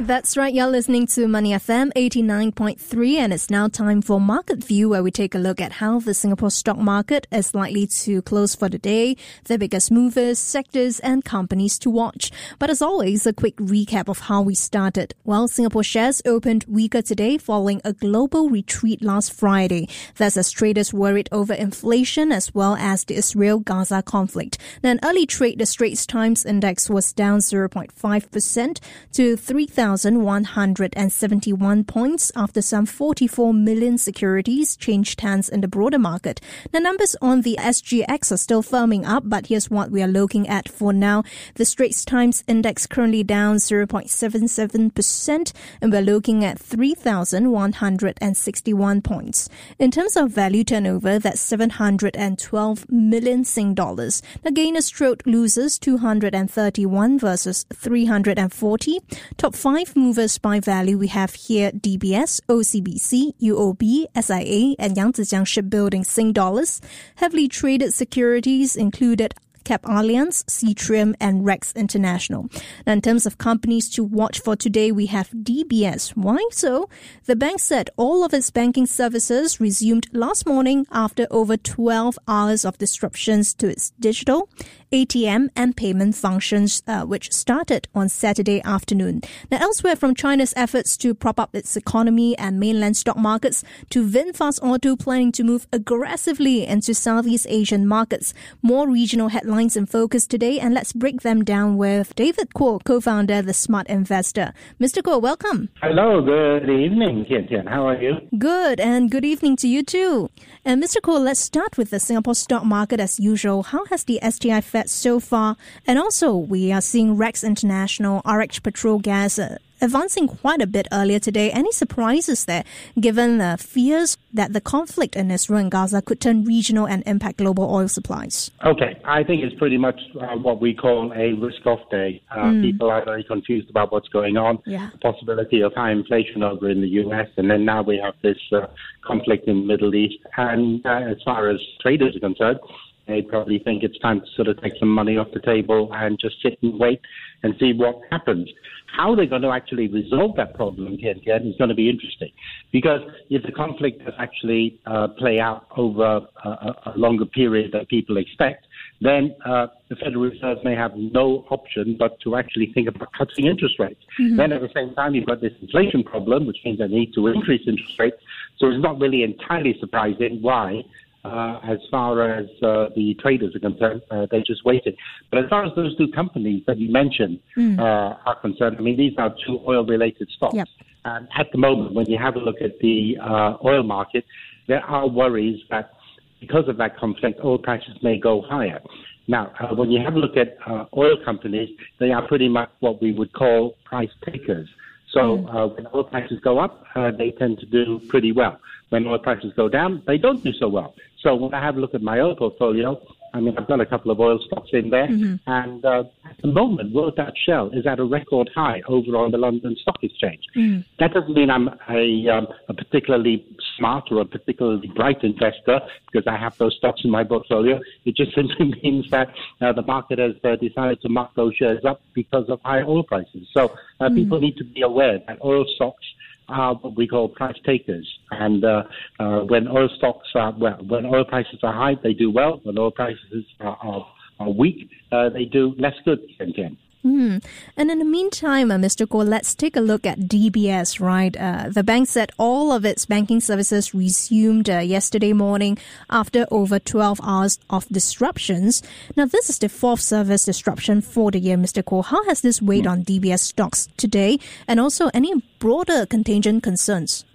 That's right. You're listening to Money FM 89.3 and it's now time for Market View where we take a look at how the Singapore stock market is likely to close for the day, the biggest movers, sectors and companies to watch. But as always, a quick recap of how we started. Well, Singapore shares opened weaker today following a global retreat last Friday. That's as traders worried over inflation as well as the Israel-Gaza conflict. Now, an early trade, the Straits Times Index was down 0.5% to 3,000 1,171 points after some 44 million securities changed hands in the broader market. The numbers on the SGX are still firming up, but here's what we are looking at for now. The Straits Times Index currently down 0.77%, and we're looking at 3,161 points. In terms of value turnover, that's 712 million Sing dollars. The gainers strode losers 231 versus 340. Top five five movers by value, we have here DBS, OCBC, UOB, SIA, and Yangzijiang Shipbuilding Sing dollars. Heavily traded securities included CapitaLand, Seatrium, and Rex International. Now, in terms of companies to watch for today, we have DBS. Why so? The bank said all of its banking services resumed last morning after over 12 hours of disruptions to its digital, ATM, and payment functions, uh, which started on Saturday afternoon. Now, elsewhere from China's efforts to prop up its economy and mainland stock markets to VinFast Auto planning to move aggressively into Southeast Asian markets. More regional headlines in focus today, and let's break them down with David Kuo, co-founder of the Smart Investor. Mr. Kuo, welcome. Hello, good evening, Tian Tian. How are you? Good, and good evening to you too. And Mr. Kuo, let's start with the Singapore stock market as usual. How has the STI fared so far? And also, we are seeing Rex International, RH Petrogas, uh, advancing quite a bit earlier today. Any surprises there, given the fears that the conflict in Israel and Gaza could turn regional and impact global oil supplies? Okay, I think it's pretty much uh, what we call a risk-off day. Uh, mm. People are very confused about what's going on, yeah. the possibility of high inflation over in the U.S., and then now we have this uh, conflict in the Middle East. And uh, as far as traders are concerned, they probably think it's time to sort of take some money off the table and just sit and wait and see what happens. How they're going to actually resolve that problem again, again is going to be interesting. Because if the conflict does actually uh, play out over a, a, longer period than people expect, then uh, the Federal Reserve may have no option but to actually think about cutting interest rates. Mm-hmm. Then at the same time, you've got this inflation problem, which means they need to increase interest rates. So it's not really entirely surprising why uh, as far as uh, the traders are concerned, uh, they just waited. But as far as those two companies that you mentioned mm. are concerned, I mean, these are two oil-related stocks. Yep. And at the moment, when you have a look at the uh, oil market, there are worries that because of that conflict, oil prices may go higher. Now, uh, when you have a look at uh, oil companies, they are pretty much what we would call price takers. So mm. when oil prices go up, they tend to do pretty well. When oil prices go down, they don't do so well. So when I have a look at my oil portfolio, I mean, I've got a couple of oil stocks in there, mm-hmm. and uh, at the moment, Royal Dutch Shell is at a record high over on the London Stock Exchange. Mm. That doesn't mean I'm a, um, a, particularly smart or a particularly bright investor because I have those stocks in my portfolio. It just simply means that uh, the market has uh, decided to mark those shares up because of high oil prices. So mm. people need to be aware that oil stocks are what we call price takers. And uh, uh, when oil stocks are well, when oil prices are high, they do well. When oil prices are, are, are weak, uh, they do less good. Again. Mm. And in the meantime, uh, Mr. Kuo, let's take a look at DBS, right? Uh, the bank said all of its banking services resumed uh, yesterday morning after over 12 hours of disruptions. Now, this is the fourth service disruption for the year, Mr. Kuo. How has this weighed on DBS stocks today? And also, any broader contagion concerns?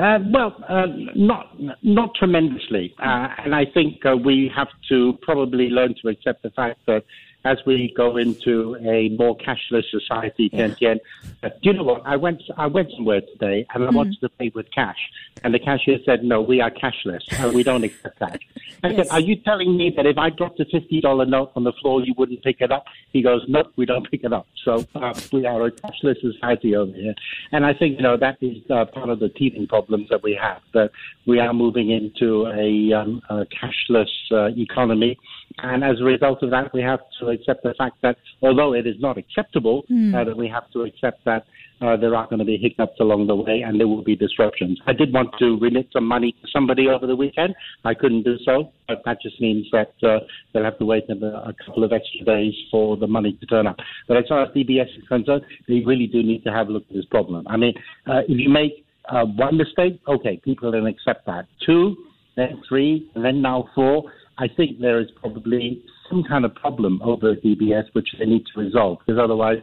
Uh, well, uh, not not tremendously, uh, and I think we have to probably learn to accept the fact that as we go into a more cashless society, yeah. Do you know what? I went I went somewhere today and I mm. wanted to pay with cash, and the cashier said, "No, we are cashless and we don't accept cash." I yes. said, "Are you telling me that if I dropped a fifty dollar note on the floor, you wouldn't pick it up?" He goes, "No, we don't pick it up." So uh, we are a cashless society over here, and I think you know that is uh, part of the teething problems that we have. That we are moving into a, um, a cashless uh, economy. And as a result of that, we have to accept the fact that although it is not acceptable, mm. uh, that we have to accept that uh, there are going to be hiccups along the way and there will be disruptions. I did want to remit some money to somebody over the weekend. I couldn't do so, but that just means that uh, they'll have to wait a, a, couple of extra days for the money to turn up. But as far as DBS is concerned, they really do need to have a look at this problem. I mean, uh, if you make uh, one mistake, okay, people can accept that. Two, then three, and then now four. I think there is probably some kind of problem over DBS which they need to resolve because otherwise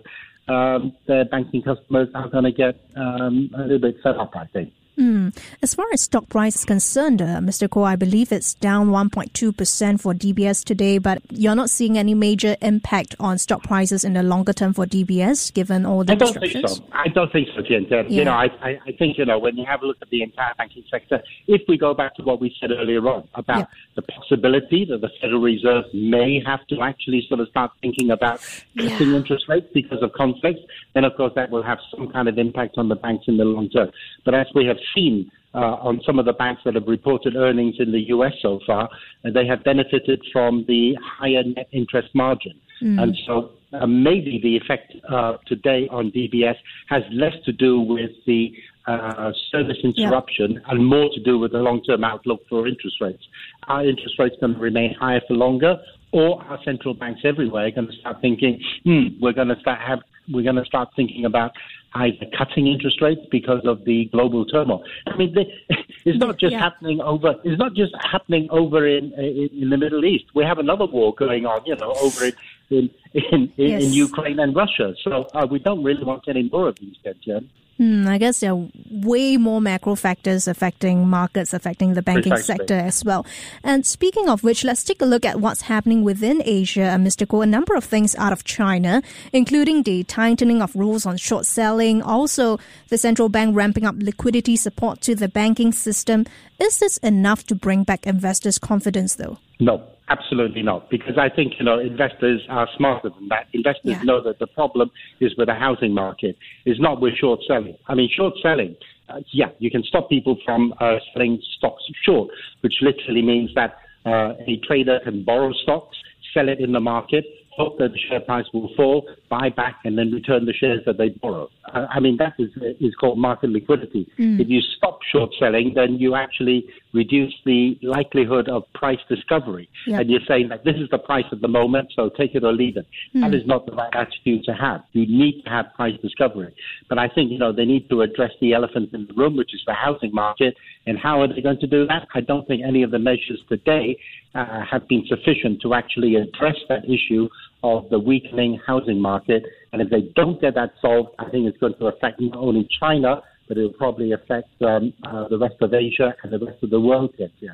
um, their banking customers are going to get um, a little bit fed up, I think. Mm. As far as stock price is concerned, uh, Mr. Kuo, I believe it's down 1.2% for DBS today, but you're not seeing any major impact on stock prices in the longer term for DBS, given all the I don't think so. I don't think so, Tian. Yeah. You know, I, I, think, you know, when you have a look at the entire banking sector, if we go back to what we said earlier on about yeah. the possibility that the Federal Reserve may have to actually sort of start thinking about cutting yeah. interest rates because of conflicts, then of course that will have some kind of impact on the banks in the long term. But as we have seen uh, on some of the banks that have reported earnings in the U.S. so far, uh, they have benefited from the higher net interest margin. Mm. And so uh, maybe the effect uh, today on DBS has less to do with the uh, service interruption yeah. and more to do with the long-term outlook for interest rates. Are interest rates going to remain higher for longer, or are central banks everywhere going to start thinking, hmm, we're going to start have we're going to start thinking about either cutting interest rates because of the global turmoil. I mean, it's not just yeah. happening over. It's not just happening over in, in, in the Middle East. We have another war going on, you know, over in in in, yes. in Ukraine and Russia. So uh, we don't really want any more of these, Tian. Hmm, I guess there are way more macro factors affecting markets, affecting the banking Precisely. sector as well. And speaking of which, let's take a look at what's happening within Asia, Mr. Kuo. A number of things out of China, including the tightening of rules on short selling, also the central bank ramping up liquidity support to the banking system. Is this enough to bring back investors' confidence, though? No, absolutely not. Because I think you know investors are smarter than that. Investors yeah. know that the problem is with the housing market, is not with short selling. I mean, short selling. Uh, yeah, you can stop people from uh, selling stocks short, which literally means that uh, a trader can borrow stocks, sell it in the market, hope that the share price will fall, buy back, and then return the shares that they borrow. I mean, that is, is called market liquidity. Mm. If you stop short selling, then you actually reduce the likelihood of price discovery. And you're saying that this is the price at the moment, so take it or leave it. Mm. That is not the right attitude to have. You need to have price discovery. But I think, you know, they need to address the elephant in the room, which is the housing market. And how are they going to do that? I don't think any of the measures today uh, have been sufficient to actually address that issue of the weakening housing market. And if they don't get that solved, I think it's going to affect not only China, but it will probably affect um, uh, the rest of Asia and the rest of the world. Yeah.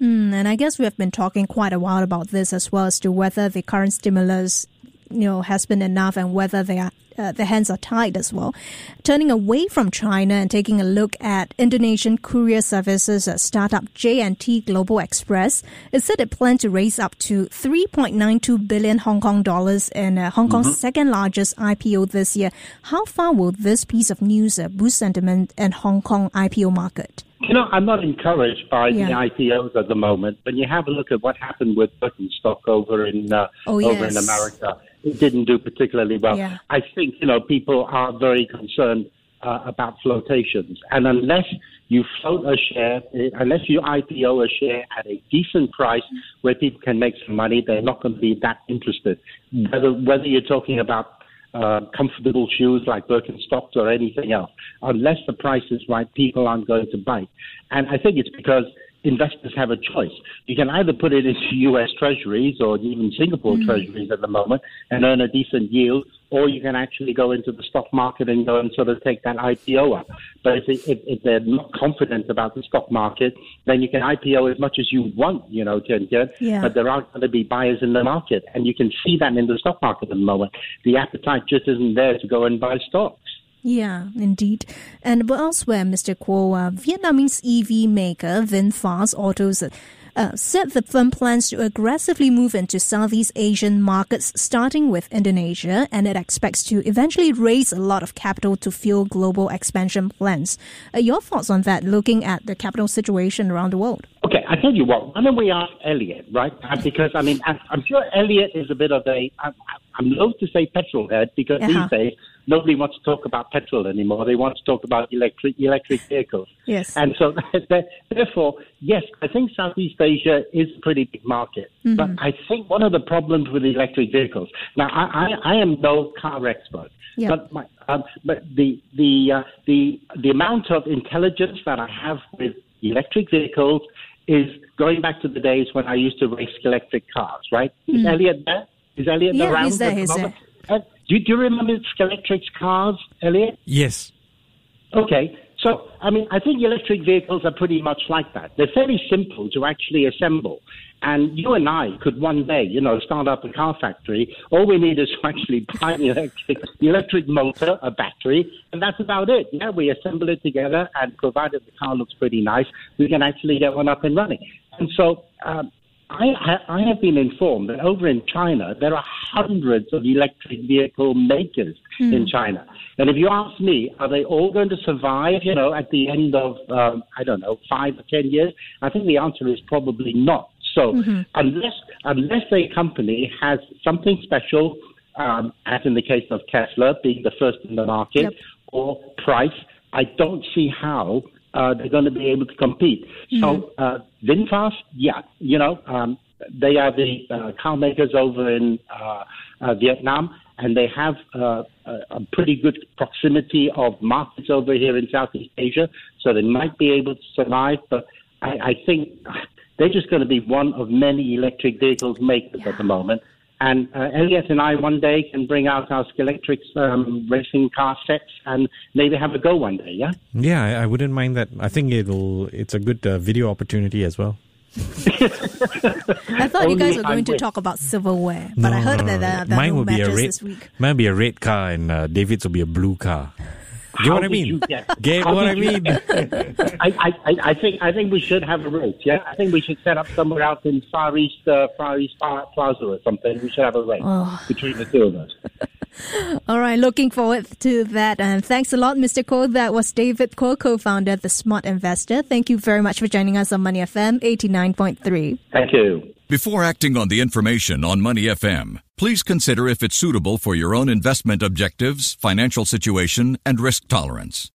Mm, and I guess we have been talking quite a while about this as well as to whether the current stimulus you know has been enough and whether they are uh, the hands are tied as well. Turning away from China and taking a look at Indonesian courier services uh, startup J&T Global Express, it said it planned to raise up to 3.92 billion Hong Kong dollars in uh, Hong Kong's mm-hmm. second largest IPO this year. How far will this piece of news uh, boost sentiment in Hong Kong IPO market? You know, I'm not encouraged by yeah. the IPOs at the moment. When you have a look at what happened with Birkenstock over in uh, oh, over yes. in America, it didn't do particularly well. Yeah. I think you know people are very concerned uh, about flotations, and unless you float a share, eh, unless you IPO a share at a decent price where people can make some money, they're not going to be that interested. Whether whether you're talking about uh, comfortable shoes like Birkenstocks or anything else. Unless the price is right, people aren't going to buy. And I think it's because investors have a choice. You can either put it into U.S. Treasuries or even Singapore mm. Treasuries at the moment and earn a decent yield, or you can actually go into the stock market and go and sort of take that IPO up. But if, if, if they're not confident about the stock market, then you can IPO as much as you want, you know, Tian, Tian. Yeah. But there aren't going to be buyers in the market. And you can see that in the stock market at the moment. The appetite just isn't there to go and buy stocks. Yeah, indeed. And elsewhere, Mr. Kuo, uh, Vietnamese EV maker VinFast Autos uh, said the firm plans to aggressively move into Southeast Asian markets, starting with Indonesia, and it expects to eventually raise a lot of capital to fuel global expansion plans. Uh, your thoughts on that, looking at the capital situation around the world? Okay, I tell you what. Why don't we ask Elliot, right? Uh, because I mean, I'm sure Elliot is a bit of a. I'm loath to say petrol head because uh-huh. these days nobody wants to talk about petrol anymore. They want to talk about electric electric vehicles. Yes. And so, therefore, yes, I think Southeast Asia is a pretty big market. Mm-hmm. But I think one of the problems with electric vehicles. Now, I, I, I am no car expert. Yep. But my, um, but the the uh, the the amount of intelligence that I have with electric vehicles is going back to the days when I used to race electric cars. Right? Mm. Is Elliot there? Is Elliot yeah, around? He's there, he's there. Uh, do, do you remember electric cars, Elliot? Yes. Okay. So, I mean, I think electric vehicles are pretty much like that. They're fairly simple to actually assemble. And you and I could one day, you know, start up a car factory. All we need is to actually buy an electric, electric motor, a battery, and that's about it. Yeah, we assemble it together, and provided the car looks pretty nice, we can actually get one up and running. And so, um, I, ha- I have been informed that over in China, there are hundreds of electric vehicle makers mm. in China. And if you ask me, are they all going to survive, you know, at the end of, um, I don't know, five or ten years? I think the answer is probably not. So mm-hmm. unless, unless a company has something special, um, as in the case of Tesla being the first in the market, yep. or price, I don't see how uh, they're going to be able to compete. Mm-hmm. So uh, VinFast, yeah, you know, um, they are the uh, car makers over in uh, uh, Vietnam, and they have uh, a pretty good proximity of markets over here in Southeast Asia, so they might be able to survive. But I, I think they're just going to be one of many electric vehicles makers yeah. at the moment. And uh, Elliot and I one day can bring out our Scalextric um, racing car sets and maybe have a go one day. Yeah. Yeah, I, I wouldn't mind that. I think it'll. It's a good uh, video opportunity as well. I thought you guys were going to talk about silverware, but no, I heard that there, there mine will be a red. Mine will be a red car, and uh, David's will be a blue car. Get what I mean? Get what I mean? I, I, I think I think we should have a race. Yeah, I think we should set up somewhere out in Far East uh, Far East Plaza or something. We should have a race oh. between the two of us. All right, looking forward to that. And thanks a lot, Mr. Kuo. That was David Kuo, co-founder of The Smart Investor. Thank you very much for joining us on Money FM 89.3. Thank you. Before acting on the information on Money FM, please consider if it's suitable for your own investment objectives, financial situation, and risk tolerance.